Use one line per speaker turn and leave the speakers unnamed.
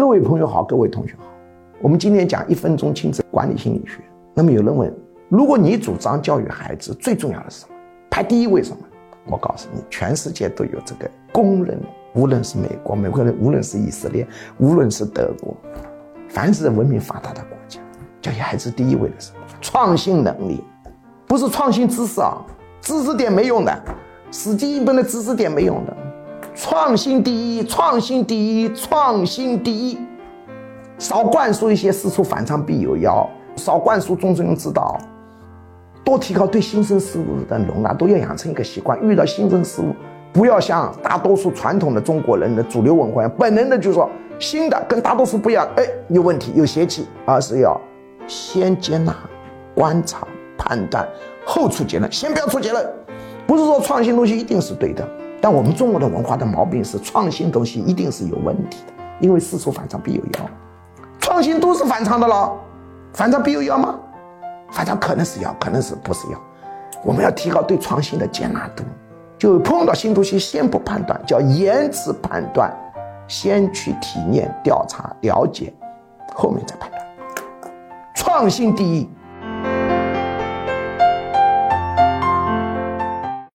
各位朋友好，各位同学好，我们今天讲一分钟亲子管理心理学。那么有人问，如果你主张教育孩子，最重要的是什么？排第一位什么？我告诉你，全世界都有这个公认，无论是美国、美国人，无论是以色列，无论是德国，凡是文明发达的国家，教育孩子第一位的是创新能力，不是创新知识啊，知识点没用的，死记硬背的知识点没用的。创新第一，创新第一，创新第一。少灌输一些事出反常必有妖，少灌输中庸之道，多提高对新生事物的容纳，都要养成一个习惯。遇到新生事物，不要像大多数传统的中国人的主流文化，本能的就是说新的跟大多数不一样，哎，有问题，有邪气，而是要先接纳、观察、判断，后出结论。先不要出结论，不是说创新东西一定是对的。但我们中国的文化的毛病是，创新东西一定是有问题的，因为事出反常必有妖，创新都是反常的了，反常必有妖吗？反常可能是妖，可能是不是妖？我们要提高对创新的接纳度，就碰到新东西先不判断，叫延迟判断，先去体验、调查、了解，后面再判断。创新第一。